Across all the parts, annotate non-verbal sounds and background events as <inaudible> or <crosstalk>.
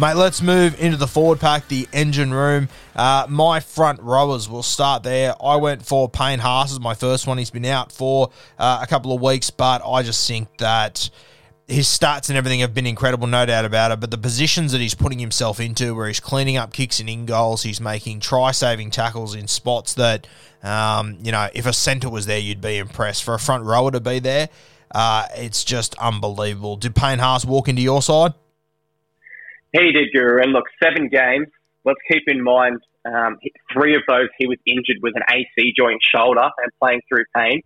Mate, let's move into the forward pack, the engine room. Uh, my front rowers will start there. I went for Payne Haas as my first one. He's been out for uh, a couple of weeks, but I just think that his stats and everything have been incredible, no doubt about it. But the positions that he's putting himself into, where he's cleaning up kicks and in goals, he's making try saving tackles in spots that, um, you know, if a centre was there, you'd be impressed. For a front rower to be there, uh, it's just unbelievable. Did Payne Haas walk into your side? He did, Guru. And look, seven games. Let's keep in mind, um, three of those he was injured with an AC joint shoulder and playing through pain.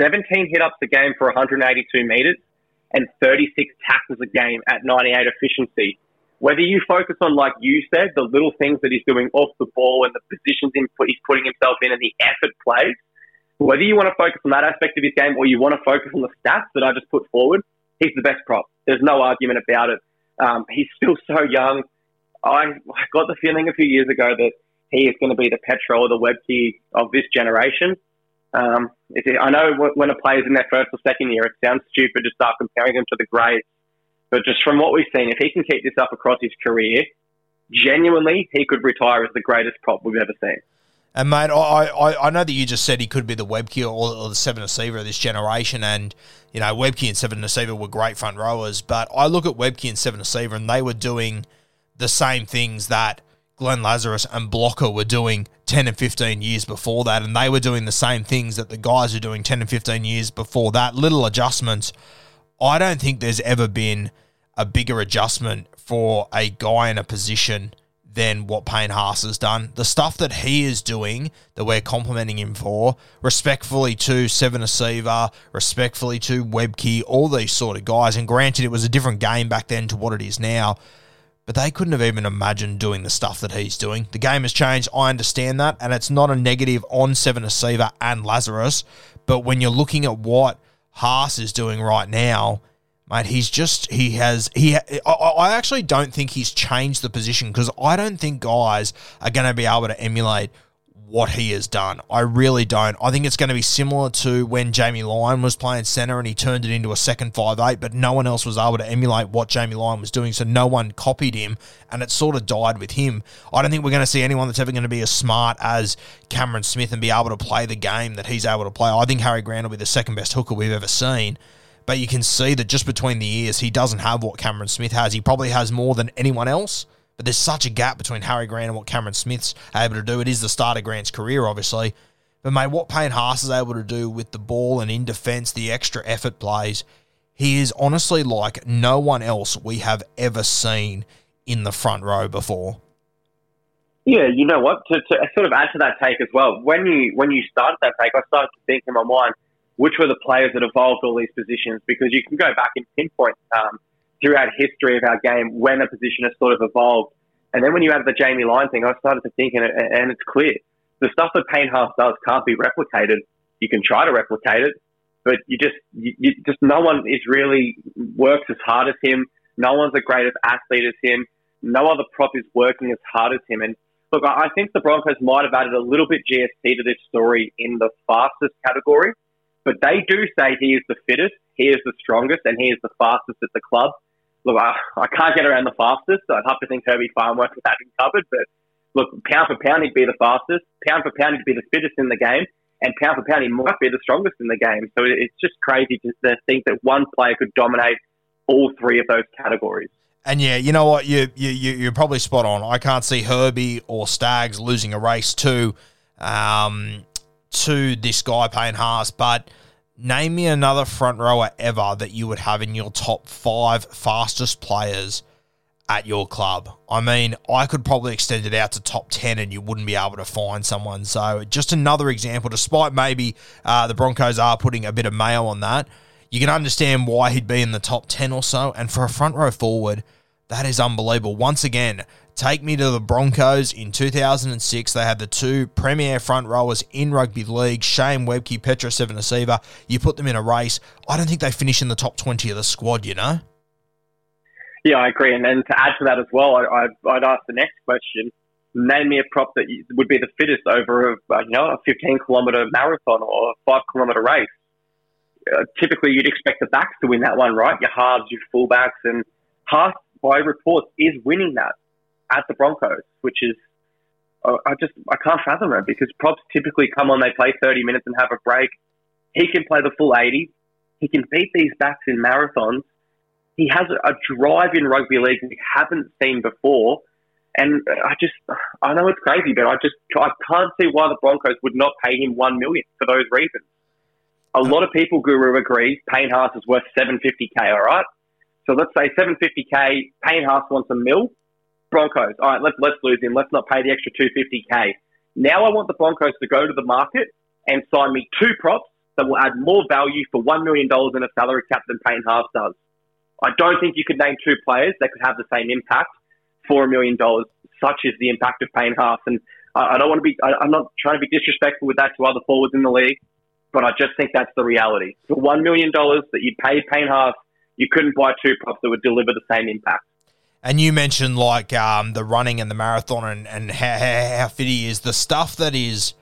17 hit ups a game for 182 metres and 36 tackles a game at 98 efficiency. Whether you focus on, like you said, the little things that he's doing off the ball and the positions he's putting himself in and the effort plays, whether you want to focus on that aspect of his game or you want to focus on the stats that I just put forward, he's the best prop. There's no argument about it. Um, he's <laughs> still so young. I, got the feeling a few years ago that he is going to be the Petero or the Webcke of this generation. Um, I know when a player's in their first or second year, it sounds stupid to start comparing him to the greats. But just from what we've seen, if he can keep this up across his career, genuinely, he could retire as the greatest prop we've ever seen. And mate, I, I, I know that you just said he could be the Webcke or, or the Civoniceva of this generation, and you know Webcke and Civoniceva were great front rowers, but I look at Webcke and Civoniceva, and they were doing the same things that Glenn Lazarus and Blocker were doing ten and fifteen years before that, and they were doing the same things that the guys are doing ten and fifteen years before that. Little adjustments. I don't think there's ever been a bigger adjustment for a guy in a position than what Payne Haas has done. The stuff that he is doing that we're complimenting him for, respectfully to Civoniceva, respectfully to Webcke, all these sort of guys. And granted, it was a different game back then to what it is now, but they couldn't have even imagined doing the stuff that he's doing. The game has changed. I understand that. And it's not a negative on Civoniceva and Lazarus. But when you're looking at what Haas is doing right now, mate, he's just he has he. I, actually don't think he's changed the position because I don't think guys are going to be able to emulate what he has done. I really don't. I think it's going to be similar to when Jamie Lyon was playing centre and he turned it into a second five eight, but no one else was able to emulate what Jamie Lyon was doing, so no one copied him, and it sort of died with him. I don't think we're going to see anyone that's ever going to be as smart as Cameron Smith and be able to play the game that he's able to play. I think Harry Grant will be the second best hooker we've ever seen but you can see that just between the ears, he doesn't have what Cameron Smith has. He probably has more than anyone else, but there's such a gap between Harry Grant and what Cameron Smith's able to do. It is the start of Grant's career, obviously. But, mate, what Payne Haas is able to do with the ball and in defence, the extra effort plays, he is honestly like no one else we have ever seen in the front row before. Yeah, you know what? To, to sort of add to that take as well, when you when you started that take, I started to think in my mind, which were the players that evolved all these positions because you can go back and pinpoint um, throughout history of our game when a position has sort of evolved. And then when you add the Jamie Lyon thing, I started to think, and, and it's clear the stuff that Payne Haas does can't be replicated. You can try to replicate it, but you just you, you just no one is really works as hard as him. No one's a great athlete as him. No other prop is working as hard as him. And look, I think the Broncos might have added a little bit GST to this story in the fastest category, but they do say he is the fittest, he is the strongest, and he is the fastest at the club. Look, I, I can't get around the fastest. So I'd have to think Herbie Farnworth would have him covered, but look, pound for pound, he'd be the fastest. Pound for pound, he'd be the fittest in the game. And pound for pound, he might be the strongest in the game. So it's just crazy to, think that one player could dominate all three of those categories. And yeah, you know what? You you you're probably spot on. I can't see Herbie or Staggs losing a race to um, to this guy Payne Haas. But name me another front rower ever that you would have in your top five fastest players at your club. I mean, I could probably extend it out to top 10 and you wouldn't be able to find someone. So, just another example, despite maybe uh, the Broncos are putting a bit of mayo on that, you can understand why he'd be in the top 10 or so. And for a front row forward, that is unbelievable. Once again, take me to the Broncos in 2006. They had the two premier front rowers in rugby league, Shane Webcke, Petero Civoniceva. You put them in a race. I don't think they finish in the top 20 of the squad, you know? Yeah, I agree. And then to add to that as well, I, would ask the next question: Name me a prop that would be the fittest over a you know a 15 kilometer marathon or a five kilometer race. Uh, typically, you'd expect the backs to win that one, right? Your halves, your fullbacks, and Haas, by reports, is winning that at the Broncos, which is uh, I just I can't fathom it because props typically come on, they play 30 minutes and have a break. He can play the full 80. He can beat these backs in marathons he has a drive in rugby league we haven't seen before. And I just, I know it's crazy, but I just, I can't see why the Broncos would not pay him one million for those reasons. A lot of people, Guru agrees, Payne Haas is worth 750k. All right, so let's say 750k. Payne Haas wants a mill. Broncos, all right, let's let's lose him. Let's not pay the extra 250k. Now I want the Broncos to go to the market and sign me two props that will add more value for one million dollars in a salary cap than Payne Haas does. I don't think you could name two players that could have the same impact for a million dollars, such is the impact of Payne Haas. And I, don't want to be, I, am not trying to be disrespectful with that to other forwards in the league, but I just think that's the reality. For $1 million that you'd pay Payne Haas, you couldn't buy two props that would deliver the same impact. And you mentioned like um, the running and the marathon and, and how, how, fit he is. The stuff that is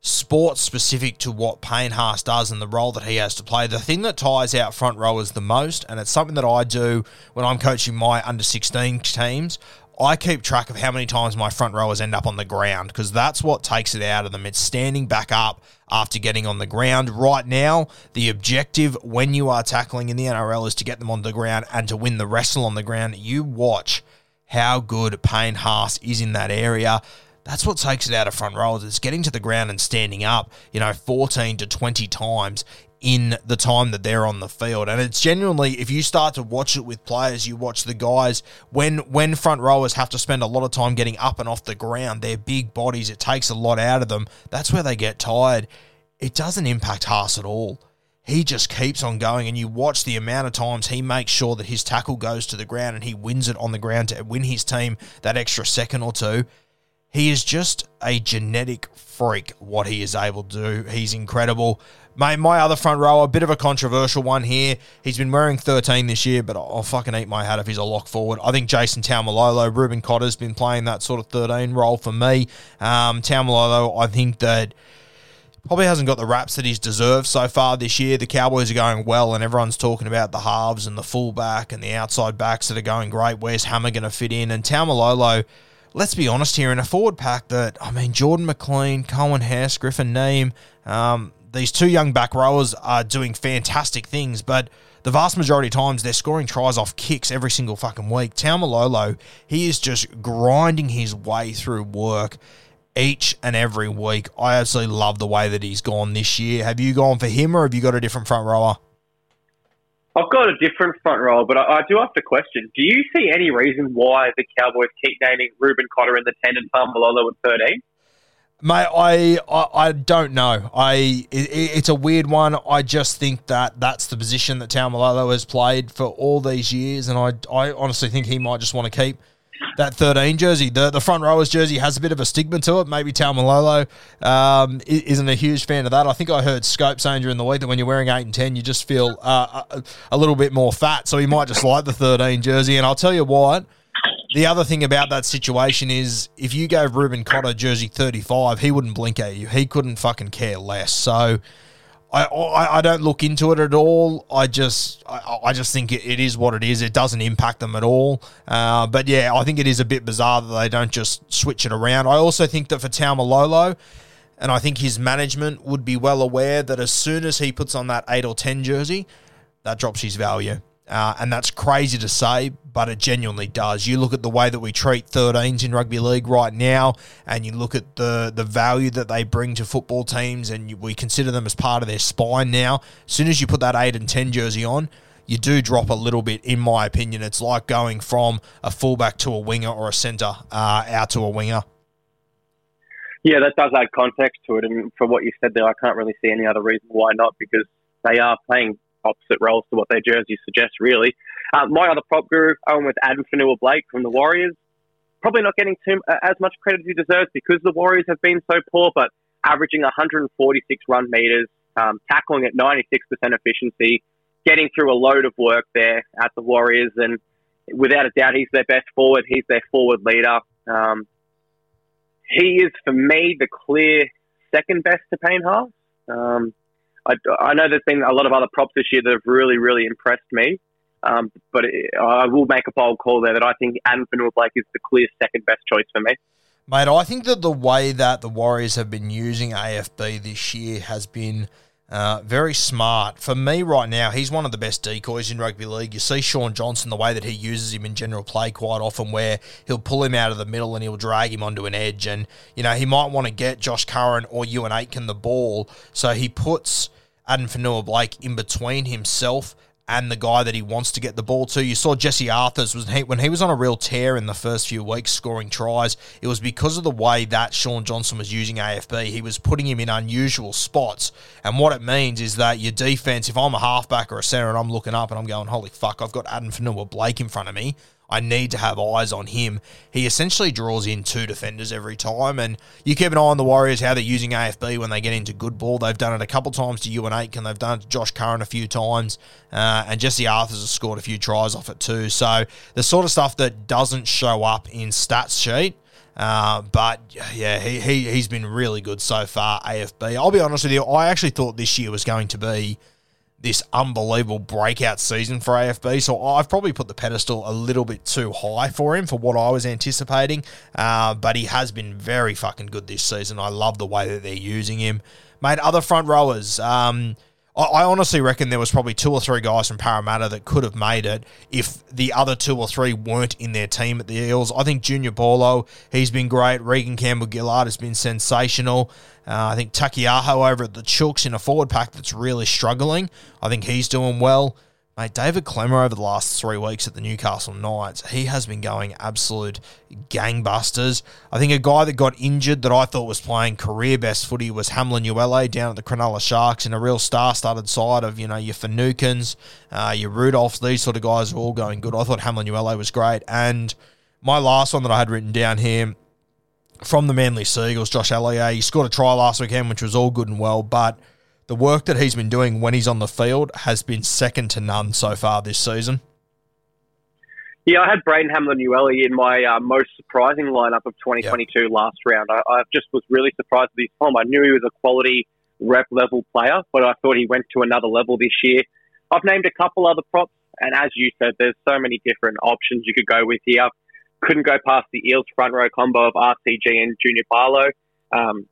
sports specific to what Payne Haas does and the role that he has to play. The thing that ties out front rowers the most, and it's something that I do when I'm coaching my under 16 teams. I keep track of how many times my front rowers end up on the ground because that's what takes it out of them. It's standing back up after getting on the ground. Right now, the objective when you are tackling in the NRL is to get them on the ground and to win the wrestle on the ground. You watch how good Payne Haas is in that area. That's what takes it out of front rows. It's getting to the ground and standing up, you know, 14 to 20 times in the time that they're on the field. And it's genuinely, if you start to watch it with players, you watch the guys when when front rowers have to spend a lot of time getting up and off the ground. They're big bodies. It takes a lot out of them. That's where they get tired. It doesn't impact Haas at all. He just keeps on going, and you watch the amount of times he makes sure that his tackle goes to the ground and he wins it on the ground to win his team that extra second or two. He is just a genetic freak, what he is able to do. He's incredible. My, my other front row, a bit of a controversial one here. He's been wearing 13 this year, but I'll fucking eat my hat if he's a lock forward. I think Jason Taumalolo, Reuben Cotter's been playing that sort of 13 role for me. Um, Taumalolo, I think that probably hasn't got the raps that he's deserved so far this year. The Cowboys are going well, and everyone's talking about the halves and the fullback and the outside backs that are going great. Where's Hammer going to fit in? And Taumalolo let's be honest here, in a forward pack that, I mean, Jordan McLean, Coen Hess, Griffin Neame, um, these two young back rowers are doing fantastic things, but the vast majority of times they're scoring tries off kicks every single fucking week. Taumalolo, he is just grinding his way through work each and every week. I absolutely love the way that he's gone this year. Have you gone for him or have you got a different front rower? I've got a different front row, but I, I, do have to question: Do you see any reason why the Cowboys keep naming Reuben Cotter in the ten and Taumalolo at thirteen? Mate, I, I, I don't know. I it, it's a weird one. I just think that that's the position that Taumalolo has played for all these years, and I I honestly think he might just want to keep that 13 jersey. The the front rowers jersey has a bit of a stigma to it. Maybe Taumalolo um, isn't a huge fan of that. I think I heard Scope saying during the week that when you're wearing 8 and 10, you just feel uh, a, a little bit more fat. So he might just like the 13 jersey. And I'll tell you what, the other thing about that situation is if you gave Reuben Cotter jersey 35, he wouldn't blink at you. He couldn't fucking care less. So I, I, don't look into it at all. I just I, I just think it, is what it is. It doesn't impact them at all. Uh, but yeah, I think it is a bit bizarre that they don't just switch it around. I also think that for Taumalolo, and I think his management would be well aware that as soon as he puts on that eight or ten jersey, that drops his value. Uh, and that's crazy to say, but it genuinely does. You look at the way that we treat 13s in rugby league right now, and you look at the the value that they bring to football teams, and you, we consider them as part of their spine now. As soon as you put that 8 and 10 jersey on, you do drop a little bit, in my opinion. It's like going from a fullback to a winger or a centre uh, out to a winger. Yeah, that does add context to it. And for what you said there, I can't really see any other reason why not, because they are playing opposite roles to what their jerseys suggest, really. Uh, my other prop guru, Owen with Addin Fonua-Blake from the Warriors, probably not getting too, uh, as much credit as he deserves because the Warriors have been so poor, but averaging 146 run meters, um, tackling at 96% efficiency, getting through a load of work there at the Warriors, and without a doubt, he's their best forward. He's their forward leader. Um, he is, for me, the clear second best to Payne Haas. Um, I, I know there's been a lot of other props this year that have really, really impressed me. Um, but it, I will make a bold call there that I think Addin Fonua-Blake is the clear second best choice for me. Mate, I think that the way that the Warriors have been using AFB this year has been uh, very smart. For me right now, he's one of the best decoys in rugby league. You see Shaun Johnson, the way that he uses him in general play quite often, where he'll pull him out of the middle and he'll drag him onto an edge. And, you know, he might want to get Josh Curran or Euan Aitken the ball. So he puts Addin Fonua-Blake in between himself and the guy that he wants to get the ball to. You saw Jesse Arthurs was when he was on a real tear in the first few weeks scoring tries. It was because of the way that Shaun Johnson was using AFB. He was putting him in unusual spots, and what it means is that your defense. If I'm a halfback or a center and I'm looking up and I'm going, "Holy fuck, I've got Addin Fonua-Blake in front of me," I need to have eyes on him. He essentially draws in two defenders every time, and you keep an eye on the Warriors how they're using AFB when they get into good ball. They've done it a couple times to Euan Aitken, they've done it to Josh Curran a few times, uh, and Jesse Arthurs has scored a few tries off it too. So the sort of stuff that doesn't show up in stats sheet. Uh, but yeah, he, he he's been really good so far. AFB. I'll be honest with you. I actually thought this year was going to be this unbelievable breakout season for AFB. So I've probably put the pedestal a little bit too high for him for what I was anticipating. Uh, but he has been very fucking good this season. I love the way that they're using him. Mate, other front rowers. Um, I honestly reckon there was probably two or three guys from Parramatta that could have made it if the other two or three weren't in their team at the Eels. I think Junior Paulo, he's been great. Reagan Campbell Gillard has been sensational. Uh, I think Taukei'aho over at the Chooks in a forward pack that's really struggling. I think he's doing well. Mate, David Klemmer over the last three weeks at the Newcastle Knights, he has been going absolute gangbusters. I think a guy that got injured that I thought was playing career best footy was Hamlin Uele down at the Cronulla Sharks in a real star-studded side of, you know, your Finucanes, uh, your Rudolfs, these sort of guys are all going good. I thought Hamlin Uele was great. And my last one that I had written down here from the Manly Seagulls, Josh Aloiai, he scored a try last weekend, which was all good and well, but – the work that he's been doing when he's on the field has been second to none so far this season. Yeah, I had Braden Hamlin Uele in my uh, most surprising lineup of 2022 yep. last round. I, I, just was really surprised with his form. I knew he was a quality rep level player, but I thought he went to another level this year. I've named a couple other props, and as you said, there's so many different options you could go with here. Couldn't go past the Eels front row combo of RCG and Junior Paulo. Um,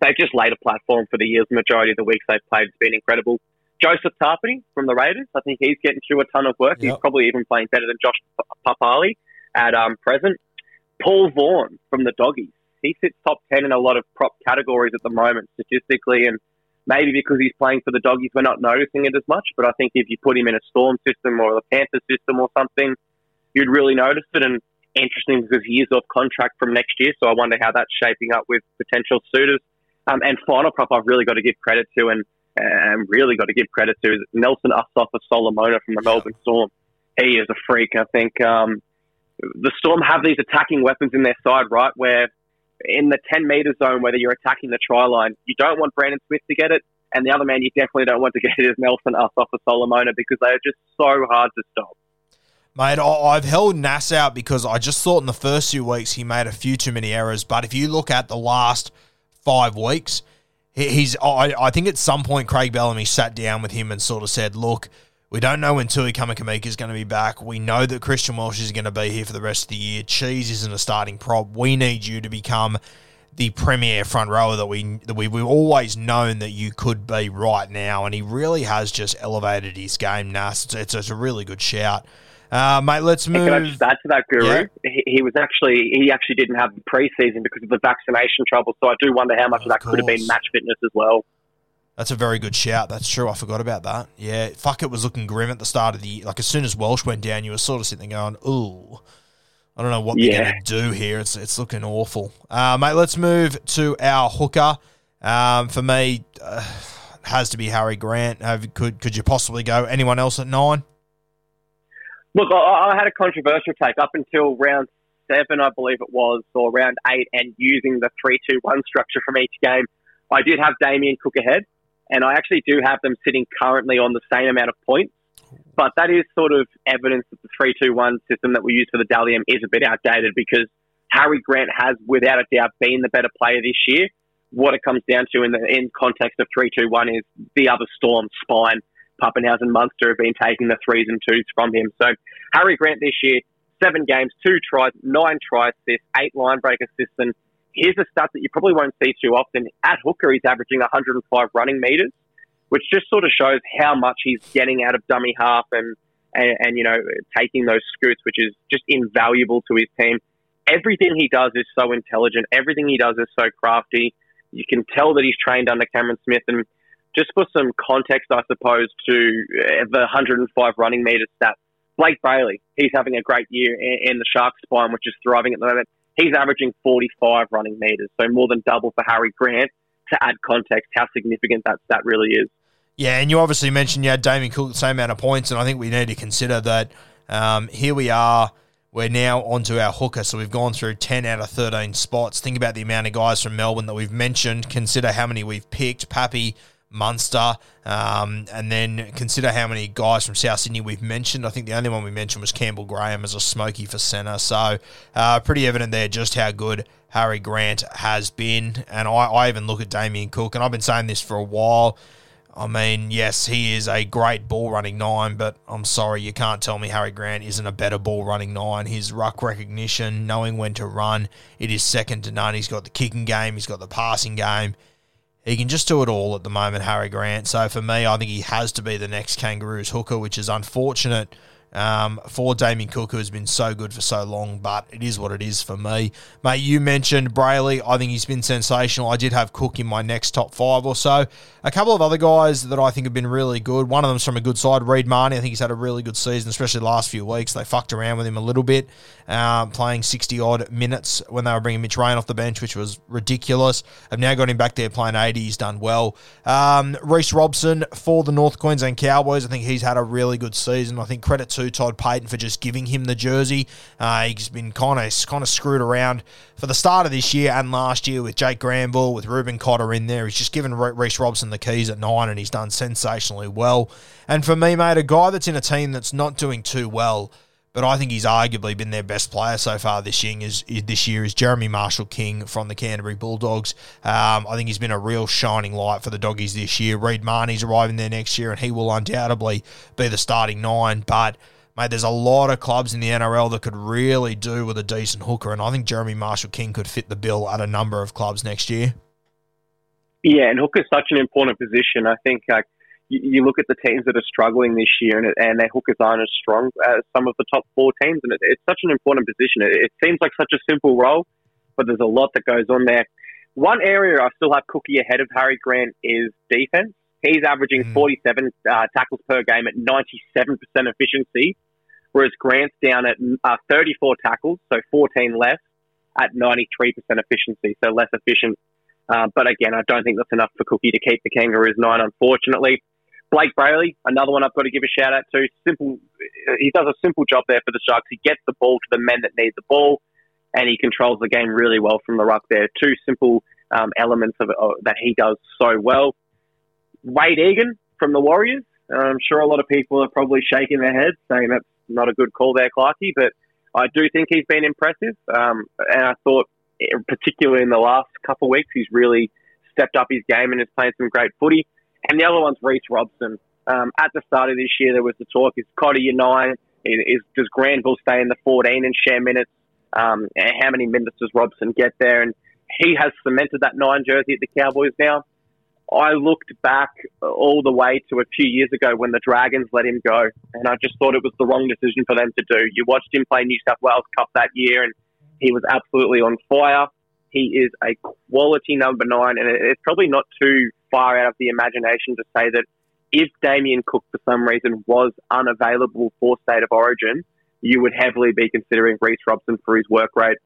they've just laid a platform for the years. The Majority of the weeks they've played has been incredible. Joseph Tapine from the Raiders, I think he's getting through a ton of work. Yep. He's probably even playing better than Josh Papali at um, present. Paul Vaughan from the Doggies, he sits top 10 in a lot of prop categories at the moment statistically, and maybe because he's playing for the Doggies, we're not noticing it as much. But I think if you put him in a Storm system or the Panther system or something, you'd really notice it. And interesting because he is off contract from next year, so I wonder how that's shaping up with potential suitors. Um, and final prop I've really got to give credit to and, and really got to give credit to is Nelson Asofa Solomona from the Melbourne Storm. He is a freak. I think um, the Storm have these attacking weapons in their side, right? Where in the 10 metre zone, whether you're attacking the try line, you don't want Brandon Smith to get it. And the other man you definitely don't want to get it <laughs> is Nelson Asofa Solomona because they are just so hard to stop. Mate, I've held Nass out because I just thought in the first few weeks he made a few too many errors. But if you look at the last five weeks, he's. I, I think at some point Craig Bellamy sat down with him and sort of said, "Look, we don't know when Tui Kamikamica is going to be back. We know that Christian Welch is going to be here for the rest of the year. Cheese isn't a starting prop. We need you to become the premier front rower that we that we, we've always known that you could be right now. And he really has just elevated his game. Nas, it's, it's, it's a really good shout. Uh, mate, let's move. Can I just add to that, Guru? Yeah. He, he, was actually he actually didn't have the preseason because of the vaccination trouble. So I do wonder how much of, of that course. could have been match fitness as well. That's a very good shout. That's true. I forgot about that. Yeah, fuck, it was looking grim at the start of the like as soon as Welch went down, you were sort of sitting there going, "Ooh, I don't know what they're going to do here. It's it's looking awful." Uh, mate, let's move to our hooker. Um, for me, uh, has to be Harry Grant. Have, could could you possibly go anyone else at nine? Look, I, I had a controversial take up until round seven, I believe it was, or round eight, and using the three-two-one structure from each game, I did have Damien Cook ahead, and I actually do have them sitting currently on the same amount of points. But that is sort of evidence that the three-two-one system that we use for the Dally M is a bit outdated because Harry Grant has, without a doubt, been the better player this year. What it comes down to in the in context of three-two-one is the other Storm spine Papenhuyzen Munster have been taking the threes and twos from him. So Harry Grant this year, seven games, two tries, nine tries, assists, eight line break assists, and here's a stat that you probably won't see too often. At hooker, he's averaging 105 running meters, which just sort of shows how much he's getting out of dummy half and, and, and you know, taking those scoots, which is just invaluable to his team. Everything he does is so intelligent. Everything he does is so crafty. You can tell that he's trained under Cameron Smith and just for some context, I suppose, to uh, the 105 running meter stat, Blayke Brailey, he's having a great year in the Sharks spine, which is thriving at the moment. He's averaging 45 running meters, so more than double for Harry Grant. To add context, how significant that stat really is. Yeah, and you obviously mentioned you had Damien Cook the same amount of points, and I think we need to consider that um, here we are. We're now onto our hooker, so we've gone through 10 out of 13 spots. Think about the amount of guys from Melbourne that we've mentioned. Consider how many we've picked. Pappy, Munster, um, and then consider how many guys from South Sydney we've mentioned. I think the only one we mentioned was Campbell Graham as a smoky for centre. So uh, pretty evident there just how good Harry Grant has been. And I, I even look at Damien Cook, and I've been saying this for a while. I mean, yes, he is a great ball running nine, but I'm sorry, you can't tell me Harry Grant isn't a better ball running nine. His ruck recognition, knowing when to run, it is second to none. He's got the kicking game, he's got the passing game. He can just do it all at the moment, Harry Grant. So for me, I think he has to be the next Kangaroos hooker, which is unfortunate um, for Damien Cook, who has been so good for so long, but it is what it is for me. Mate, you mentioned Brailey. I think he's been sensational. I did have Cook in my next top five or so. A couple of other guys that I think have been really good. One of them's from a good side, Reed Mahoney. I think he's had a really good season, especially the last few weeks. They fucked around with him a little bit, um, playing 60 odd minutes when they were bringing Mitch Rein off the bench, which was ridiculous. I've now got him back there playing 80. He's done well. Um, Reece Robson for the North Queensland Cowboys. I think he's had a really good season. I think credit to Todd Payten for just giving him the jersey. Uh, he's been kind of kind of screwed around for the start of this year and last year with Jake Granville, with Reuben Cotter in there. He's just given Reece Robson the keys at nine, and he's done sensationally well. And for me, mate, a guy that's in a team that's not doing too well but I think he's arguably been their best player so far this year. Is, this year is Jeremy Marshall King from the Canterbury Bulldogs. Um, I think he's been a real shining light for the doggies this year. Reed Mahoney's arriving there next year, and he will undoubtedly be the starting nine. But mate, there's a lot of clubs in the NRL that could really do with a decent hooker, and I think Jeremy Marshall King could fit the bill at a number of clubs next year. Yeah, and hooker's such an important position. I think. Uh, you, look at the teams that are struggling this year, and, and their hookers aren't as strong as some of the top four teams, and it, it's such an important position. It, it, seems like such a simple role, but there's a lot that goes on there. One area I still have Cookie ahead of Harry Grant is defense. He's averaging mm. 47 uh, tackles per game at 97% efficiency, whereas Grant's down at uh, 34 tackles, so 14 less, at 93% efficiency, so less efficient. Uh, but again, I don't think that's enough for Cookie to keep the Kangaroos nine, unfortunately. Blayke Brailey, another one I've got to give a shout out to. Simple, he does a simple job there for the Sharks. He gets the ball to the men that need the ball, and he controls the game really well from the ruck. There, two simple um, elements of uh, that he does so well. Wade Egan from the Warriors. I'm sure a lot of people are probably shaking their heads, saying that's not a good call there, Clarkey. But I do think he's been impressive, um, and I thought, particularly in the last couple of weeks, he's really stepped up his game and is playing some great footy. And the other one's Reece Robson. Um, at the start of this year, there was the talk: is your nine? Is, does Granville stay in the 14 and share minutes? Um, and how many minutes does Robson get there? And he has cemented that nine jersey at the Cowboys now. I looked back all the way to a few years ago when the Dragons let him go, and I just thought it was the wrong decision for them to do. You watched him play New South Wales Cup that year, and he was absolutely on fire. He is a quality number nine, and it's probably not too far out of the imagination to say that if Damien Cook, for some reason, was unavailable for State of Origin, you would heavily be considering Reece Robson for his work rate.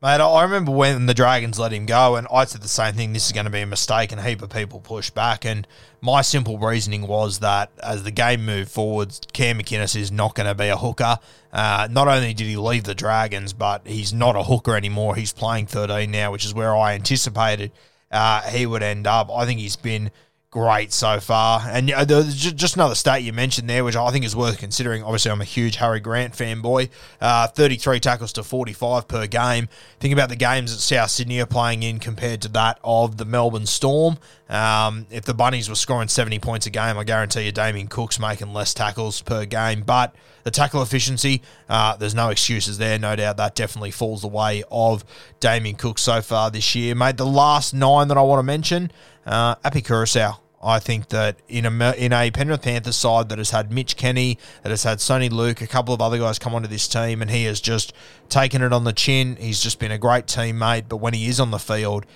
Mate, I remember when the Dragons let him go, and I said the same thing. This is going to be a mistake, and a heap of people pushed back. And my simple reasoning was that as the game moved forwards, Cam McInnes is not going to be a hooker. Uh, not only did he leave the Dragons, but he's not a hooker anymore. He's playing 13 now, which is where I anticipated uh, he would end up. I think he's been great so far. And uh, just another stat you mentioned there, which I think is worth considering. Obviously, I'm a huge Harry Grant fanboy. Uh, 33 tackles to 45 per game. Think about the games that South Sydney are playing in compared to that of the Melbourne Storm. Um, if the Bunnies were scoring 70 points a game, I guarantee you Damien Cook's making less tackles per game. But the tackle efficiency, uh, there's no excuses there. No doubt that definitely falls the way of Damien Cook so far this year. Made the last nine that I want to mention, uh, Api Koroisau. I think that in a in a Penrith Panthers side that has had Mitch Kenny, that has had Soni Luke, a couple of other guys come onto this team, and he has just taken it on the chin. He's just been a great teammate, but when he is on the field,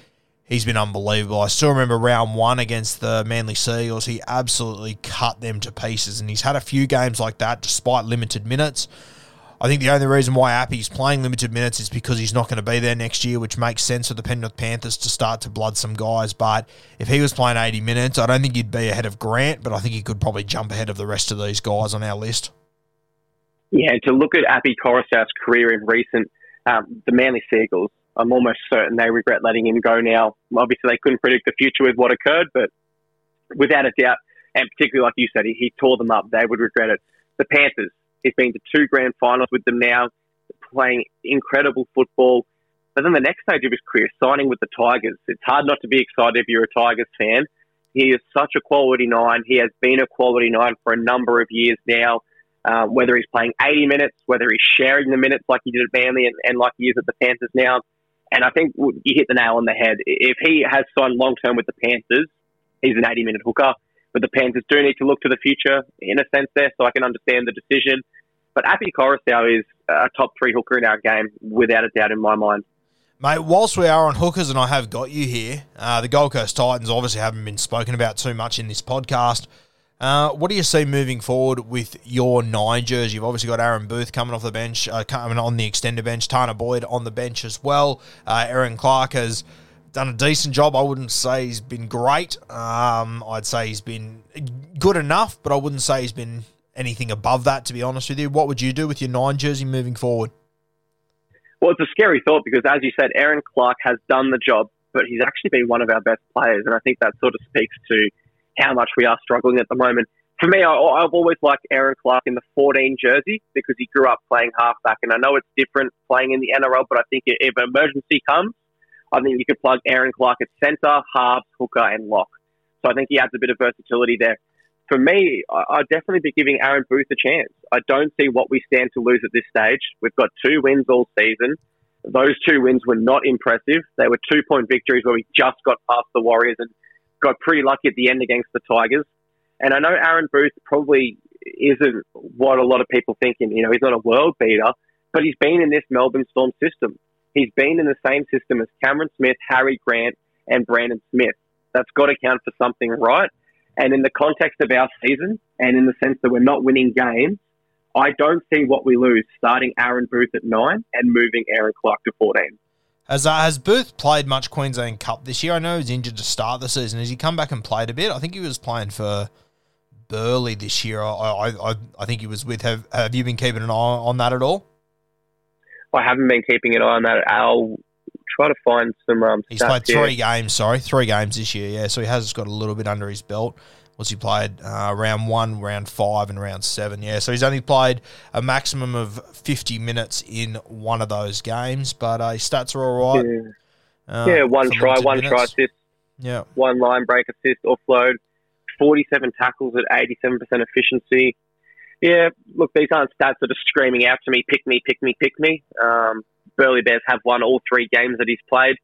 he's been unbelievable. I still remember round one against the Manly Seagulls. He absolutely cut them to pieces, and he's had a few games like that despite limited minutes. I think the only reason why Api's playing limited minutes is because he's not going to be there next year, which makes sense for the Penrith Panthers to start to blood some guys. But if he was playing 80 minutes, I don't think he'd be ahead of Grant, but I think he could probably jump ahead of the rest of these guys on our list. Yeah, to look at Api Koroisau's career in recent, um, the Manly Seagulls, I'm almost certain they regret letting him go now. Obviously, they couldn't predict the future with what occurred, but without a doubt, and particularly like you said, he, he tore them up. They would regret it. The Panthers, He's been to two grand finals with them now, playing incredible football. But then the next stage of his career, signing with the Tigers. It's hard not to be excited if you're a Tigers fan. He is such a quality nine. He has been a quality nine for a number of years now. Uh, whether he's playing 80 minutes, whether he's sharing the minutes like he did at Manly and, and like he is at the Panthers now. And I think you hit the nail on the head. If he has signed long term with the Panthers, he's an 80 minute hooker. But the Panthers do need to look to the future in a sense there, so I can understand the decision. But Api Koroisau is a top three hooker in our game, without a doubt in my mind. Mate, whilst we are on hookers, and I have got you here, uh, the Gold Coast Titans obviously haven't been spoken about too much in this podcast. Uh, what do you see moving forward with your nine jersey? You've obviously got Aaron Booth coming off the bench, uh, coming on the extended bench, Tanah Boyd on the bench as well. Uh, Erin Clark has done a decent job. I wouldn't say he's been great. Um, I'd say he's been good enough, but I wouldn't say he's been anything above that, to be honest with you. What would you do with your nine jersey moving forward? Well, it's a scary thought because, as you said, Erin Clark has done the job, but he's actually been one of our best players. And I think that sort of speaks to how much we are struggling at the moment. For me, I, have always liked Erin Clark in the 14 jersey because he grew up playing halfback. And I know it's different playing in the NRL, but I think if an emergency comes, I think you could plug Erin Clark at centre, halves, hooker, and lock. So I think he adds a bit of versatility there. For me, I'd definitely be giving Aaron Booth a chance. I don't see what we stand to lose at this stage. We've got two wins all season. Those two wins were not impressive. They were two point victories where we just got past the Warriors and got pretty lucky at the end against the Tigers. And I know Aaron Booth probably isn't what a lot of people thinking. You know, he's not a world beater, but he's been in this Melbourne Storm system. He's been in the same system as Cameron Smith, Harry Grant, and Brandon Smith. That's got to count for something, right? And in the context of our season, and in the sense that we're not winning games, I don't see what we lose starting Aaron Booth at nine and moving Erin Clark to 14. Has, uh, has Booth played much Queensland Cup this year? I know he was injured to start the season. Has he come back and played a bit? I think he was playing for Burleigh this year. I, I, I think he was with. Have, have you been keeping an eye on that at all? I haven't been keeping an eye on that. I'll try to find some. Um, He's played three here. games. Sorry, three games this year. Yeah, so he has got a little bit under his belt. Was he played uh, round one, round five, and round seven? Yeah, so he's only played a maximum of fifty minutes in one of those games, but uh, his stats are all right. Yeah, uh, yeah one try, one minutes. try assist. Yeah, one line break assist, offload, forty-seven tackles at eighty-seven percent efficiency yeah, look, these aren't stats that are screaming out to me, pick me, pick me, pick me. Um, Burleigh Bears have won all three games that he's played.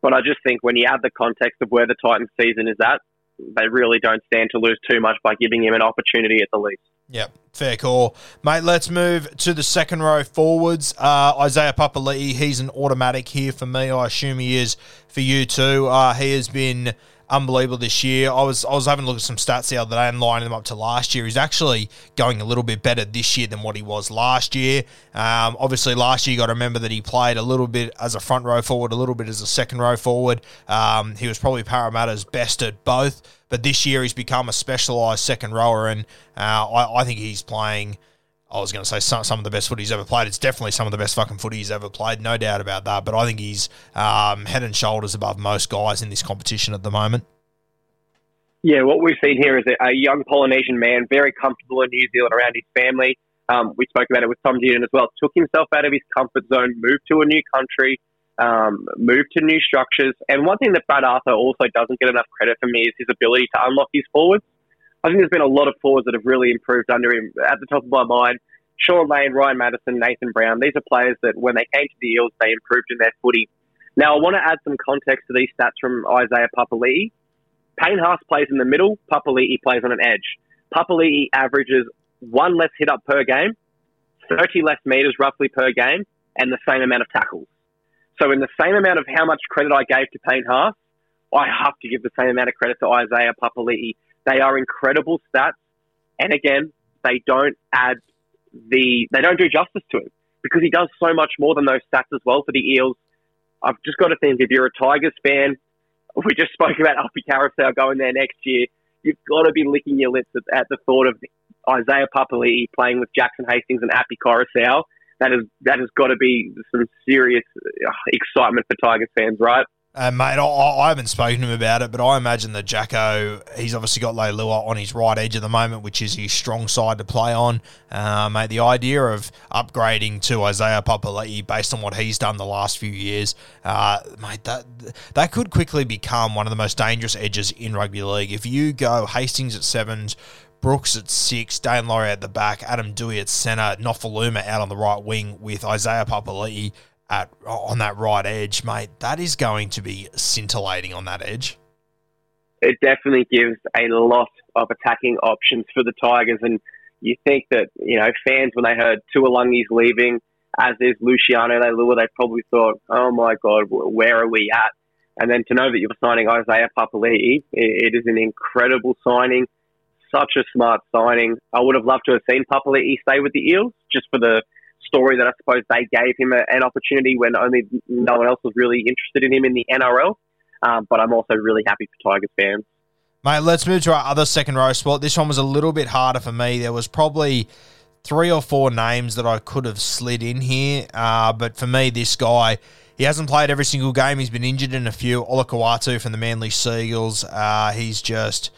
But I just think when you add the context of where the Titans season is at, they really don't stand to lose too much by giving him an opportunity at the least. Yep, fair call. Mate, let's move to the second row forwards. Uh, Isaiah Papali'i, he's an automatic here for me. I assume he is for you too. Uh, he has been unbelievable this year. I was I was having a look at some stats the other day and lining them up to last year. He's actually going a little bit better this year than what he was last year. Um, obviously, last year you got to remember that he played a little bit as a front row forward, a little bit as a second row forward. Um, he was probably Parramatta's best at both, but this year he's become a specialised second rower, and uh, I, I think he's playing. I was going to say some, some of the best footy he's ever played. It's definitely some of the best fucking footy he's ever played, no doubt about that. But I think he's um, head and shoulders above most guys in this competition at the moment. Yeah, what we've seen here is a, young Polynesian man, very comfortable in New Zealand around his family. Um, we spoke about it with Tom Dearden as well. Took himself out of his comfort zone, moved to a new country, um, moved to new structures. And one thing that Brad Arthur also doesn't get enough credit for me is his ability to unlock his forwards. I think there's been a lot of forwards that have really improved under him. At the top of my mind, Shaun Lane, Ryan Matterson, Nathan Brown. These are players that when they came to the Eels, they improved in their footy. Now, I want to add some context to these stats from Isaiah Papali'i. Payne Haas plays in the middle. Papali'i plays on an edge. Papali'i averages one less hit up per game, 30 less meters roughly per game, and the same amount of tackles. So, in the same amount of how much credit I gave to Payne Haas, I have to give the same amount of credit to Isaiah Papali'i. They are incredible stats, and again, they don't add the they don't do justice to him because he does so much more than those stats as well for the Eels. I've just got to think if you're a Tigers fan, <laughs> we just spoke about Api Koroisau going there next year. You've got to be licking your lips at, at the thought of Isaiah Papali'i playing with Jackson Hastings and Api Koroisau. That is that has got to be some serious uh, excitement for Tigers fans, right? Uh, mate, I, I, haven't spoken to him about it, but I imagine that Jacko, he's obviously got Leilua on his right edge at the moment, which is his strong side to play on. Uh, mate, the idea of upgrading to Isaiah Papali'i based on what he's done the last few years, uh, mate, that that could quickly become one of the most dangerous edges in rugby league. If you go Hastings at sevens, Brooks at six, Daine Laurie at the back, Adam Doueihi at centre, Nofoaluma out on the right wing with Isaiah Papali'i at on that right edge, mate, that is going to be scintillating on that edge. It definitely gives a lot of attacking options for the Tigers, and you think that you know fans when they heard Tuilagi leaving, as is Luciano Leilua, they probably thought, "Oh my God, where are we at?" And then to know that you're signing Isaiah Papali'i, it is an incredible signing, such a smart signing. I would have loved to have seen Papali'i stay with the Eels just for the story that I suppose they gave him a, an opportunity when only no one else was really interested in him in the NRL. Um, but I'm also really happy for Tigers fans. Mate, let's move to our other second row spot. This one was a little bit harder for me. There was probably three or four names that I could have slid in here. Uh, but for me, this guy, he hasn't played every single game. He's been injured in a few. Olakau'atu from the Manly Seagulls. Uh, he's just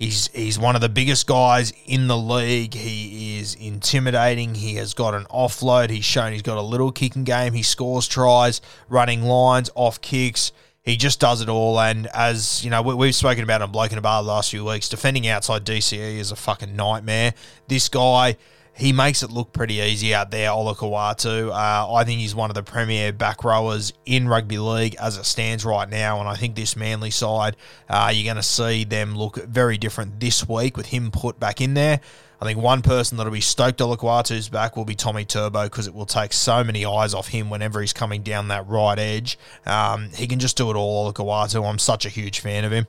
He's he's one of the biggest guys in the league. He is intimidating. He has got an offload. He's shown he's got a little kicking game. He scores tries, running lines, off kicks. He just does it all. And as you know, we, have spoken about on Bloke in a Bar the last few weeks. Defending outside DCE is a fucking nightmare. This guy he makes it look pretty easy out there, Olakau'atu. Uh, I think he's one of the premier back rowers in rugby league as it stands right now, and I think this Manly side, uh, you're going to see them look very different this week with him put back in there. I think one person that'll be stoked Olakau'atu's back will be Tommy Turbo because it will take so many eyes off him whenever he's coming down that right edge. Um, he can just do it all, Olakau'atu. I'm such a huge fan of him.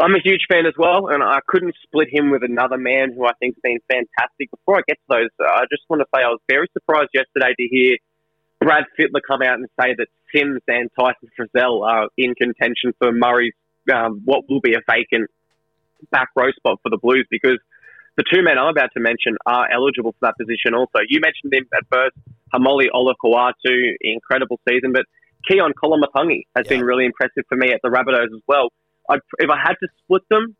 I'm a huge fan as well, and I couldn't split him with another man who I think's been fantastic. Before I get to those, uh, I just want to say I was very surprised yesterday to hear Brad Fittler come out and say that Sims and Tyson Frizell are in contention for Murray's um, what will be a vacant back row spot for the Blues because the two men I'm about to mention are eligible for that position also. You mentioned him at first, Haumole Olakau'atu, incredible season, but Keon Koloamatangi has Yeah. been really impressive for me at the Rabbitohs as well. I'd, if I had to split them,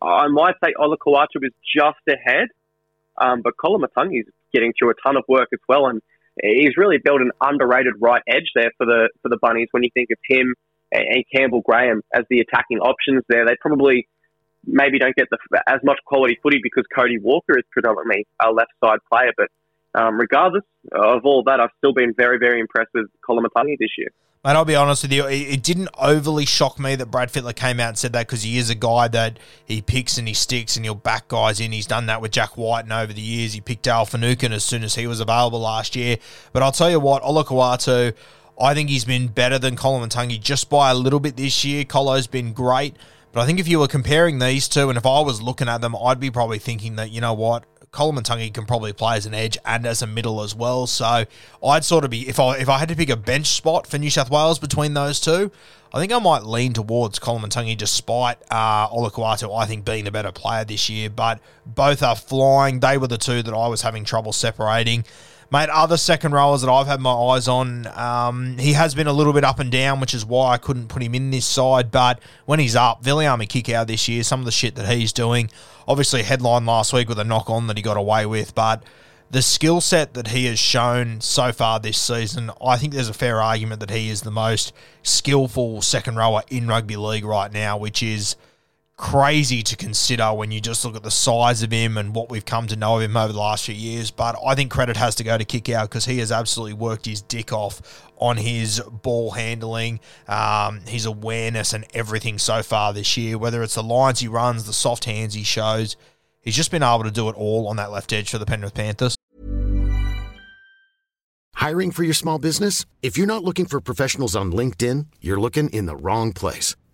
I might say Olakau'atu is just ahead, um, but Koloamatangi is getting through a ton of work as well, and he's really built an underrated right edge there for the for the Bunnies. When you think of him and, Campbell Graham as the attacking options there, they probably maybe don't get the, as much quality footy because Cody Walker is predominantly a left side player. But um, regardless of all that, I've still been very very impressed with Koloamatangi this year. Mate, I'll be honest with you. It didn't overly shock me that Brad Fittler came out and said that because he is a guy that he picks and he sticks and he'll back guys in. He's done that with Jack Wighton and over the years. He picked Al Finucane as soon as he was available last year. But I'll tell you what, Olakau'atu, I think he's been better than Koloamatangi just by a little bit this year. Kolo's been great. But I think if you were comparing these two, and if I was looking at them, I'd be probably thinking that, you know what, Koloamatangi can probably play as an edge and as a middle as well. So I'd sort of be if I if I had to pick a bench spot for New South Wales between those two, I think I might lean towards Koloamatangi despite uh, I think, being the better player this year. But both are flying. They were the two that I was having trouble separating. Mate, other second rowers that I've had my eyes on, um, he has been a little bit up and down, which is why I couldn't put him in this side. But when he's up, Viliami Kikau this year, some of the shit that he's doing. Obviously, headline last week with a knock on that he got away with, but the skill set that he has shown so far this season, I think there's a fair argument that he is the most skillful second rower in rugby league right now, which is crazy to consider when you just look at the size of him and what we've come to know of him over the last few years. But I think credit has to go to Kikau because he has absolutely worked his dick off on his ball handling, um, his awareness, and everything so far this year. Whether it's the lines he runs, the soft hands he shows, he's just been able to do it all on that left edge for the Penrith Panthers. Hiring for your small business? If you're not looking for professionals on LinkedIn, you're looking in the wrong place.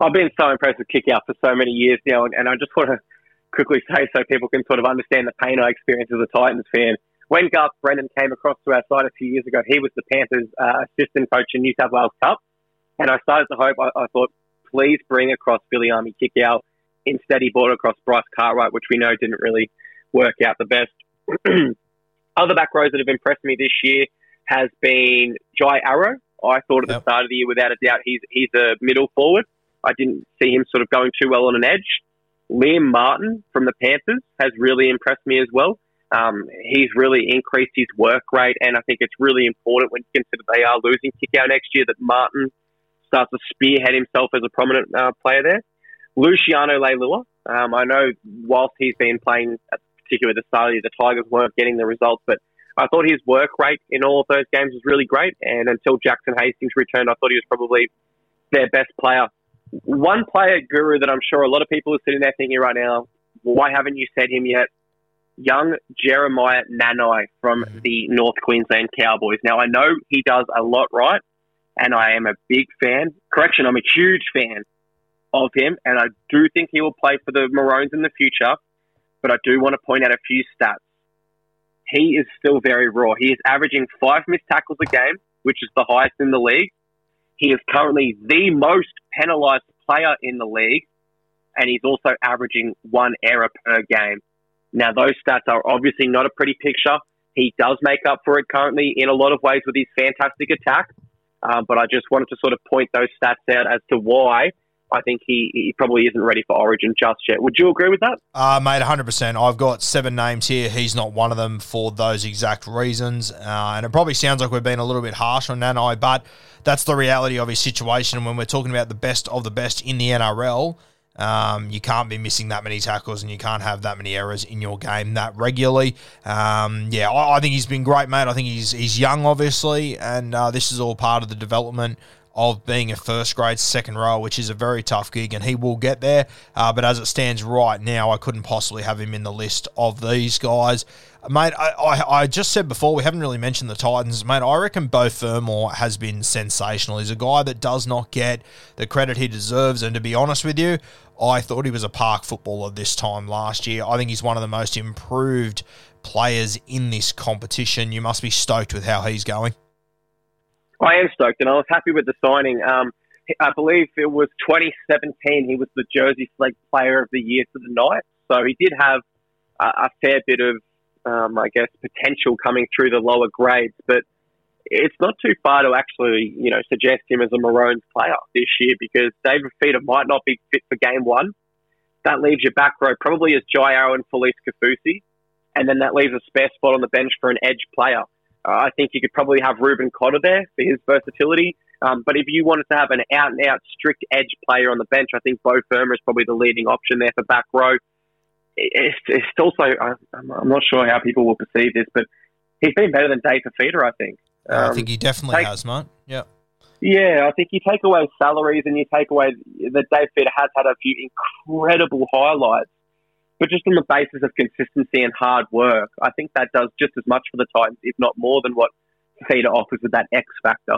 I've been so impressed with Kikau for so many years now, and, and I just want to quickly <laughs> say so people can sort of understand the pain I experienced as a Titans fan. When Garth Brennan came across to our side a few years ago, he was the Panthers' uh, assistant coach in New South Wales Cup, and I started to hope. I, I thought, please bring across Billy Army kick out. Instead, he brought across Bryce Cartwright, which we know didn't really work out the best. <clears throat> Other back rows that have impressed me this year has been Jai Arrow. I thought at the Yep. start of the year, without a doubt, he's he's a middle forward. I didn't see him sort of going too well on an edge. Liam Martin from the Panthers has really impressed me as well. Um, he's really increased his work rate, and I think it's really important when you consider they are losing Kikau next year that Martin starts to spearhead himself as a prominent uh, player there. Luciano Leilua, um, I know whilst he's been playing, uh, particularly at the start the the Tigers weren't getting the results, but I thought his work rate in all of those games was really great. And until Jackson Hastings returned, I thought he was probably their best player. One player, Guru, that I'm sure a lot of people are sitting there thinking right now, why haven't you said him yet? Young Jeremiah Nanai from mm-hmm. the North Queensland Cowboys. Now, I know he does a lot right, and I am a big fan. Correction, I'm a huge fan of him, and I do think he will play for the Maroons in the future. But I do want to point out a few stats. He is still very raw. He is averaging five missed tackles a game, which is the highest in the league. He is currently the most penalised player in the league, and he's also averaging one error per game. Now, those stats are obviously not a pretty picture. He does make up for it currently in a lot of ways with his fantastic attack, uh, but I just wanted to sort of point those stats out as to why I think he, he probably isn't ready for Origin just yet. Would you agree with that? Uh, mate, 100%. I've got seven names here. He's not one of them for those exact reasons. Uh, and it probably sounds like we're being a little bit harsh on Nanai, but that's the reality of his situation. When we're talking about the best of the best in the NRL, um, you can't be missing that many tackles and you can't have that many errors in your game that regularly. Um, yeah, I, I think he's been great, mate. I think he's he's young, obviously, and uh, this is all part of the development of being a first grade second row, which is a very tough gig, and he will get there. Uh, but as it stands right now, I couldn't possibly have him in the list of these guys. Mate, I, I, I just said before, we haven't really mentioned the Titans. Mate, I reckon Beau Fermor has been sensational. He's a guy that does not get the credit he deserves. And to be honest with you, I thought he was a park footballer this time last year. I think he's one of the most improved players in this competition. You must be stoked with how he's going. I am stoked, and I was happy with the signing. Um, I believe it was 2017. He was the Jersey Flegg Player of the Year for the Knights, so he did have a, a fair bit of, um, I guess, potential coming through the lower grades. But it's not too far to actually, you know, suggest him as a Maroons player this year because David Fifita might not be fit for game one. That leaves your back row probably as Jai Arrow and Felise Kaufusi, and then that leaves a spare spot on the bench for an edge player. Uh, I think you could probably have Reuben Cotter there for his versatility. Um, but if you wanted to have an out and out strict edge player on the bench, I think Beau Fermor is probably the leading option there for back row. It's, it's also, I'm not sure how people will perceive this, but he's been better than Dave Fifita, I think. Um, I think he definitely take, has, mate. Yeah. Yeah, I think you take away salaries and you take away that Dave Fifita has had a few incredible highlights but just on the basis of consistency and hard work, I think that does just as much for the Titans, if not more, than what Fifita offers with that X factor.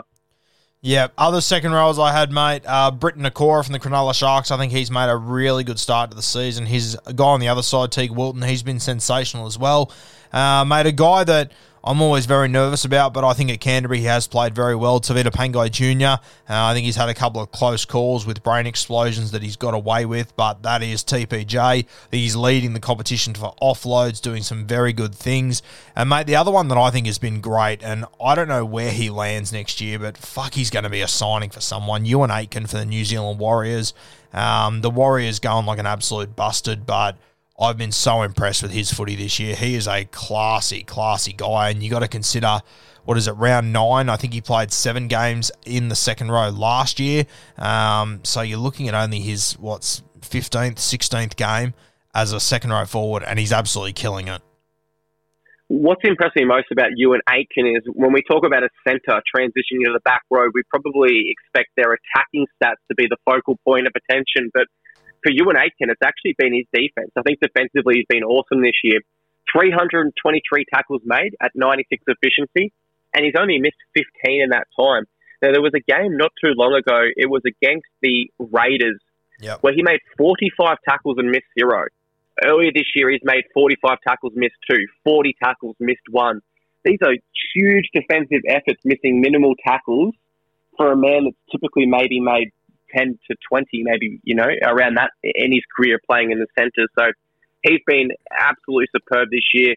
Yeah, other second rows I had, mate. Uh, Briton Nikora from the Cronulla Sharks. I think he's made a really good start to the season. His guy on the other side, Teig Wilton, he's been sensational as well. Uh, mate, a guy that I'm always very nervous about, but I think at Canterbury he has played very well. Tevita Pangai Jr., uh, I think he's had a couple of close calls with brain explosions that he's got away with, but that is TPJ. He's leading the competition for offloads, doing some very good things. And, mate, the other one that I think has been great, and I don't know where he lands next year, but fuck, he's going to be a signing for someone. Euan Aitken for the New Zealand Warriors. Um, the Warriors going like an absolute busted, but I've been so impressed with his footy this year. He is a classy, classy guy, and you got to consider what is it, round nine? I think he played seven games in the second row last year. Um, so you're looking at only his what's fifteenth, sixteenth game as a second row forward, and he's absolutely killing it. What's impressing most about Euan Aitken is when we talk about a centre transitioning to the back row, we probably expect their attacking stats to be the focal point of attention, but for Euan Aitken, it's actually been his defense. I think defensively he's been awesome this year. 323 tackles made at 96 efficiency, and he's only missed 15 in that time. Now, there was a game not too long ago, it was against the Raiders, yep. where he made 45 tackles and missed zero. Earlier this year, he's made 45 tackles, missed two, 40 tackles, missed one. These are huge defensive efforts, missing minimal tackles for a man that's typically maybe made 10 to 20, maybe, you know, around that in his career playing in the centre. So he's been absolutely superb this year.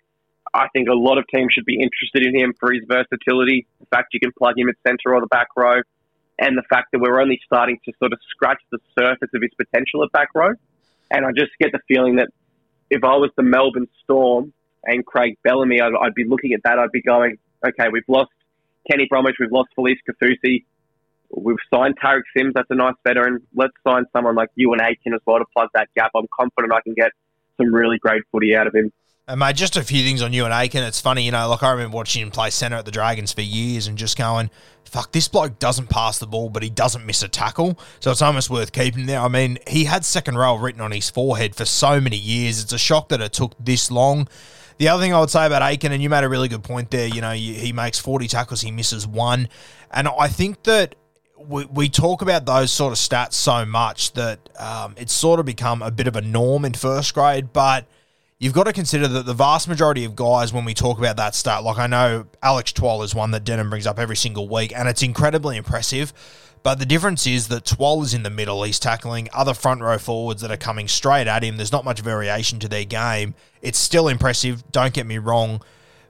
I think a lot of teams should be interested in him for his versatility. The fact you can plug him at centre or the back row, and the fact that we're only starting to sort of scratch the surface of his potential at back row. And I just get the feeling that if I was the Melbourne Storm and Craig Bellamy, I'd, I'd be looking at that. I'd be going, okay, we've lost Kenny Bromwich, we've lost Felise Kaufusi we've signed Tariq Sims. That's a nice veteran. Let's sign someone like Euan Aitken as well to plug that gap. I'm confident I can get some really great footy out of him. And mate, just a few things on Euan Aitken. It's funny, you know, like I remember watching him play centre at the Dragons for years and just going, fuck, this bloke doesn't pass the ball, but he doesn't miss a tackle. So it's almost worth keeping there. I mean, he had second row written on his forehead for so many years. It's a shock that it took this long. The other thing I would say about Aitken, and you made a really good point there, you know, he makes 40 tackles, he misses one. And I think that we, we talk about those sort of stats so much that um, it's sort of become a bit of a norm in first grade, but you've got to consider that the vast majority of guys, when we talk about that stat, like I know Alex Twal is one that Denim brings up every single week, and it's incredibly impressive. But the difference is that Twal is in the middle. He's tackling other front row forwards that are coming straight at him. There's not much variation to their game. It's still impressive, don't get me wrong.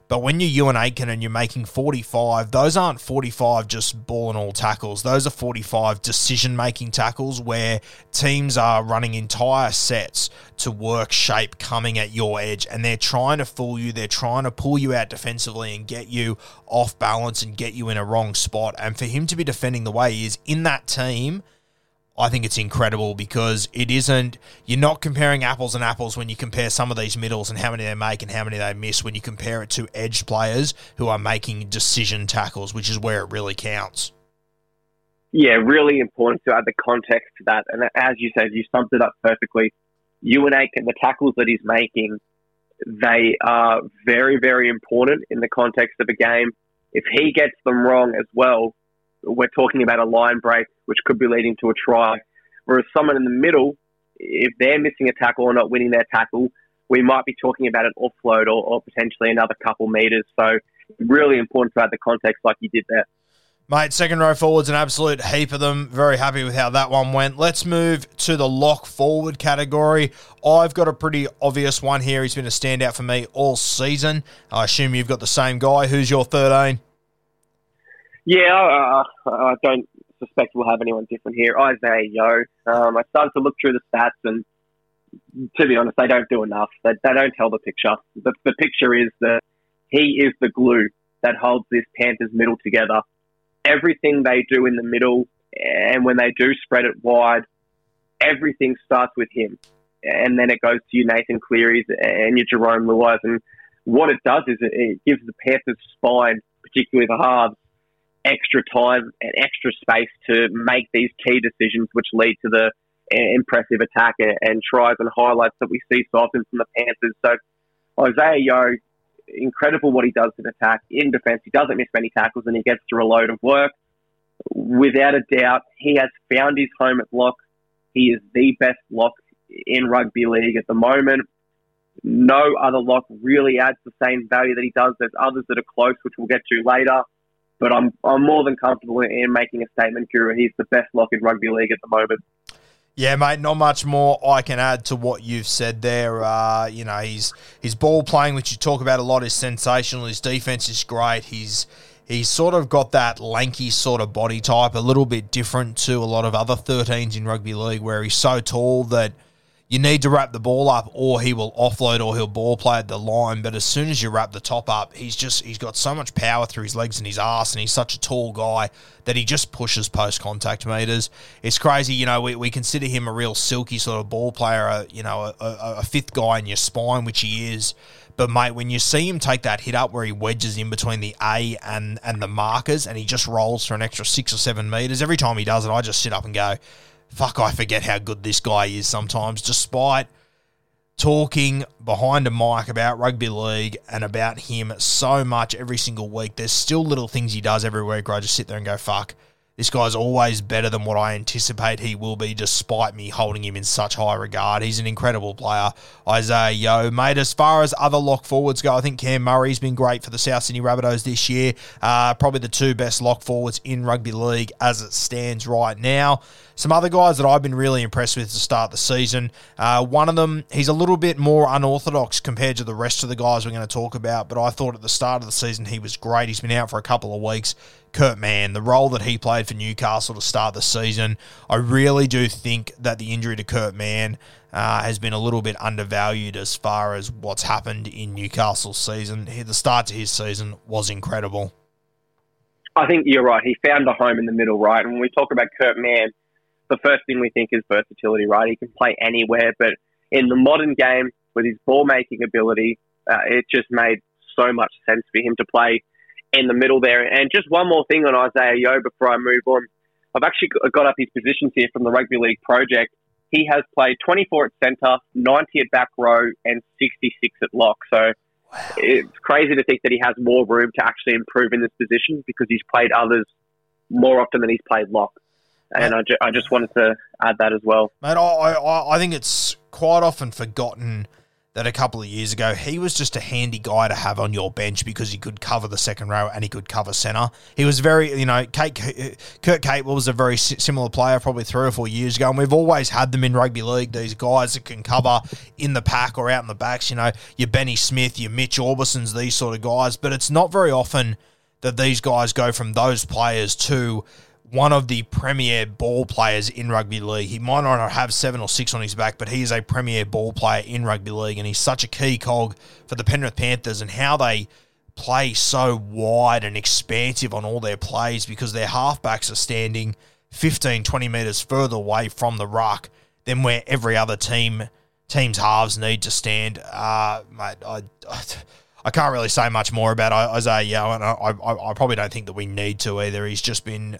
But when you're Euan Aitken and you're making 45, those aren't 45 just ball and all tackles. Those are 45 decision making tackles where teams are running entire sets to work shape coming at your edge and they're trying to fool you. They're trying to pull you out defensively and get you off balance and get you in a wrong spot. And for him to be defending the way he is in that team – I think it's incredible because it isn't, you're not comparing apples and apples when you compare some of these middles and how many they make and how many they miss when you compare it to edge players who are making decision tackles, which is where it really counts. Yeah, really important to add the context to that. And as you said, you summed it up perfectly. Euan Aitken the tackles that he's making, they are very, very important in the context of a game. If he gets them wrong as well, we're talking about a line break, which could be leading to a try. Whereas someone in the middle, if they're missing a tackle or not winning their tackle, we might be talking about an offload or, or potentially another couple meters. So, really important to add the context like you did there. Mate, second row forwards, an absolute heap of them. Very happy with how that one went. Let's move to the lock forward category. I've got a pretty obvious one here. He's been a standout for me all season. I assume you've got the same guy. Who's your 13? Yeah, uh, I don't suspect we'll have anyone different here. Isaah Yeo. Um, I started to look through the stats, and to be honest, they don't do enough. They, they don't tell the picture. The, the picture is that he is the glue that holds this Panthers middle together everything they do in the middle and when they do spread it wide, everything starts with him. And then it goes to your Nathan Cleary's and your Jarome Luais. And what it does is it, gives the Panthers spine, particularly the halves, extra time and extra space to make these key decisions, which lead to the uh, impressive attack and, tries and highlights that we see so often from the Panthers. So Isaah Yeo incredible what he does in attack. In defence, he doesn't miss many tackles and he gets through a load of work. Without a doubt, he has found his home at lock. He is the best lock in rugby league at the moment. No other lock really adds the same value that he does. There's others that are close, which we'll get to later. But I'm I'm more than comfortable in making a statement, Kira. He's the best lock in rugby league at the moment. Yeah, mate, not much more I can add to what you've said there. Uh, you know, his his ball playing, which you talk about a lot, is sensational. His defense is great. He's he's sort of got that lanky sort of body type, a little bit different to a lot of other 13s in rugby league, where he's so tall that – you need to wrap the ball up or he will offload or he'll ball play at the line. But as soon as you wrap the top up, he's just he's got so much power through his legs and his ass, and he's such a tall guy that he just pushes post contact meters. It's crazy, you know. We, we consider him a real silky sort of ball player, a, you know, a, a, a fifth guy in your spine, which he is. But mate, when you see him take that hit up where he wedges in between the A and and the markers, and he just rolls for an extra six or seven meters every time he does it, I just sit up and go fuck, I forget how good this guy is sometimes, despite talking behind a mic about rugby league and about him so much every single week. There's still little things he does every week where I just sit there and go, fuck, this guy's always better than what I anticipate he will be, despite me holding him in such high regard. He's an incredible player. Isaah Yeo, mate, as far as other lock forwards go, I think Cam Murray's been great for the South Sydney Rabbitohs this year. Uh, probably the two best lock forwards in rugby league as it stands right now. Some other guys that I've been really impressed with to start the season. Uh, one of them, he's a little bit more unorthodox compared to the rest of the guys we're going to talk about, but I thought at the start of the season he was great. He's been out for a couple of weeks. Kurt Mann, the role that he played for Newcastle to start the season, I really do think that the injury to Kurt Mann uh, has been a little bit undervalued as far as what's happened in Newcastle's season. The start to his season was incredible. I think you're right. He found a home in the middle, right? And when we talk about Kurt Mann, the first thing we think is versatility, right? He can play anywhere, but in the modern game, with his ball making ability, uh, it just made so much sense for him to play in the middle there. And just one more thing on Isaah Yeo before I move on. I've actually got up his positions here from the Rugby League Project. He has played 24 at centre, 90 at back row, and 66 at lock. So wow. it's crazy to think that he has more room to actually improve in this position because he's played others more often than he's played lock and I, ju- I just wanted to add that as well. Mate, I, I, I think it's quite often forgotten that a couple of years ago he was just a handy guy to have on your bench because he could cover the second row and he could cover centre. He was very, you know, Kate, uh, Kurt Capewell was a very similar player probably three or four years ago, and we've always had them in rugby league. These guys that can cover in the pack or out in the backs. You know, your Benny Smith, your Mitch Aubussons, these sort of guys. But it's not very often that these guys go from those players to one of the premier ball players in rugby league. He might not have seven or six on his back, but he is a premier ball player in rugby league, and he's such a key cog for the Penrith Panthers and how they play so wide and expansive on all their plays because their halfbacks are standing 15, 20 metres further away from the ruck than where every other team team's halves need to stand. Uh, mate, I, I can't really say much more about Isaah Yeo, and I, I, I probably don't think that we need to either. He's just been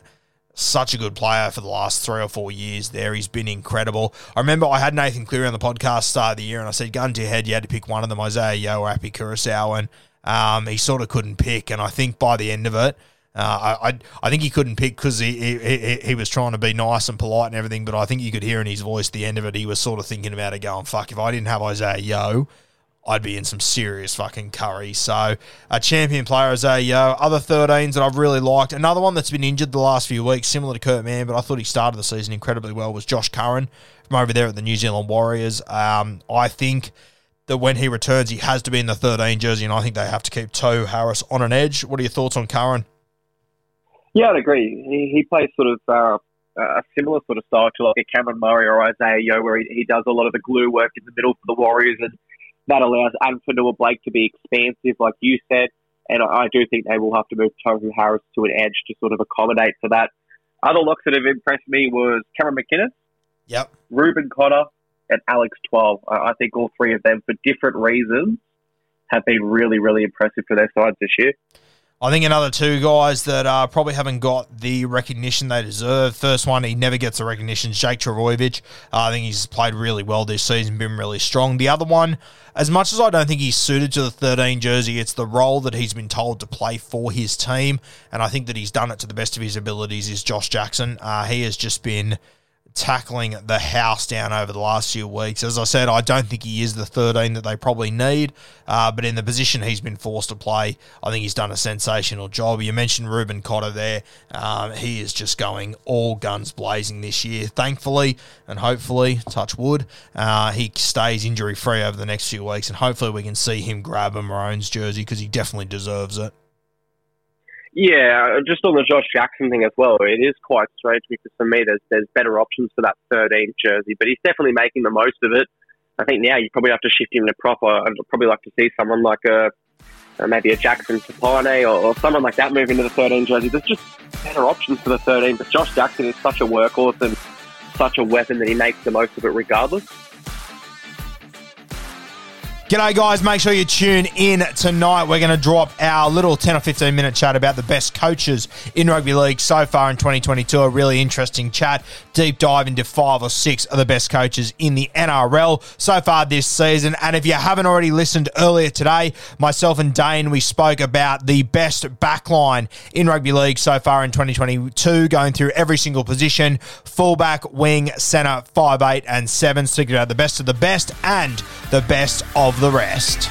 such a good player for the last three or four years there. He's been incredible. I remember I had Nathan Cleary on the podcast start of the year, and I said, gun to your head, you had to pick one of them, Isaah Yeo or Api Koroisau, and um, he sort of couldn't pick. And I think by the end of it, uh, I, I, think he couldn't pick because he, he he was trying to be nice and polite and everything, but I think you could hear in his voice the end of it, he was sort of thinking about it, going, "Fuck, if I didn't have Isaah Yeo, I'd be in some serious fucking curry." So, a champion player Isaah Yeo. Other 13s that I've really liked. Another one that's been injured the last few weeks, similar to Kurt Mann, but I thought he started the season incredibly well. Was Josh Curran from over there at the New Zealand Warriors? Um, I think that when he returns, he has to be in the 13 jersey, and I think they have to keep Tohu Harris on an edge. What are your thoughts on Curran? Yeah, I'd agree. He, he plays sort of uh, a similar sort of style to like a Cameron Murray or Isaah Yeo, where he, he does a lot of the glue work in the middle for the Warriors, and that allows Addin Fonua-Blake to be expansive, like you said. And I, I do think they will have to move Tohu Harris to an edge to sort of accommodate for that. Other locks that have impressed me was Cameron McInnes, Yep. Reuben Cotter, and Alex Twal. I, I think all three of them, for different reasons, have been really, really impressive for their sides this year. I think another two guys that uh, probably haven't got the recognition they deserve. First one, he never gets the recognition. Jake Trbojevic. Uh, I think he's played really well this season, been really strong. The other one, as much as I don't think he's suited to the 13 jersey, it's the role that he's been told to play for his team, and I think that he's done it to the best of his abilities. Is Josh Jackson? Uh, he has just been tackling the house down over the last few weeks. As I said, I don't think he is the 13 that they probably need, uh, but in the position he's been forced to play, I think he's done a sensational job. You mentioned Reuben Cotter there. Um, he is just going all guns blazing this year, thankfully, and hopefully, touch wood, uh, he stays injury free over the next few weeks, and hopefully we can see him grab a Maroons jersey because he definitely deserves it. Yeah, just on the Josh Jackson thing as well, it is quite strange because for me, there's there's better options for that 13 jersey, but he's definitely making the most of it. I think now you probably have to shift him to proper. I'd probably like to see someone like a uh, maybe a Jackson Topine or, or someone like that move into the 13 jersey. There's just better options for the 13, but Josh Jackson is such a workhorse and such a weapon that he makes the most of it regardless. G'day, guys. Make sure you tune in tonight. We're going to drop our little 10 or 15 minute chat about the best coaches in rugby league so far in 2022. A really interesting chat. Deep dive into five or six of the best coaches in the NRL so far this season. And if you haven't already listened earlier today, myself and Dane, we spoke about the best backline in rugby league so far in 2022, going through every single position fullback, wing, centre, five, eight, and 7. Sticking out the best of the best and the best the rest.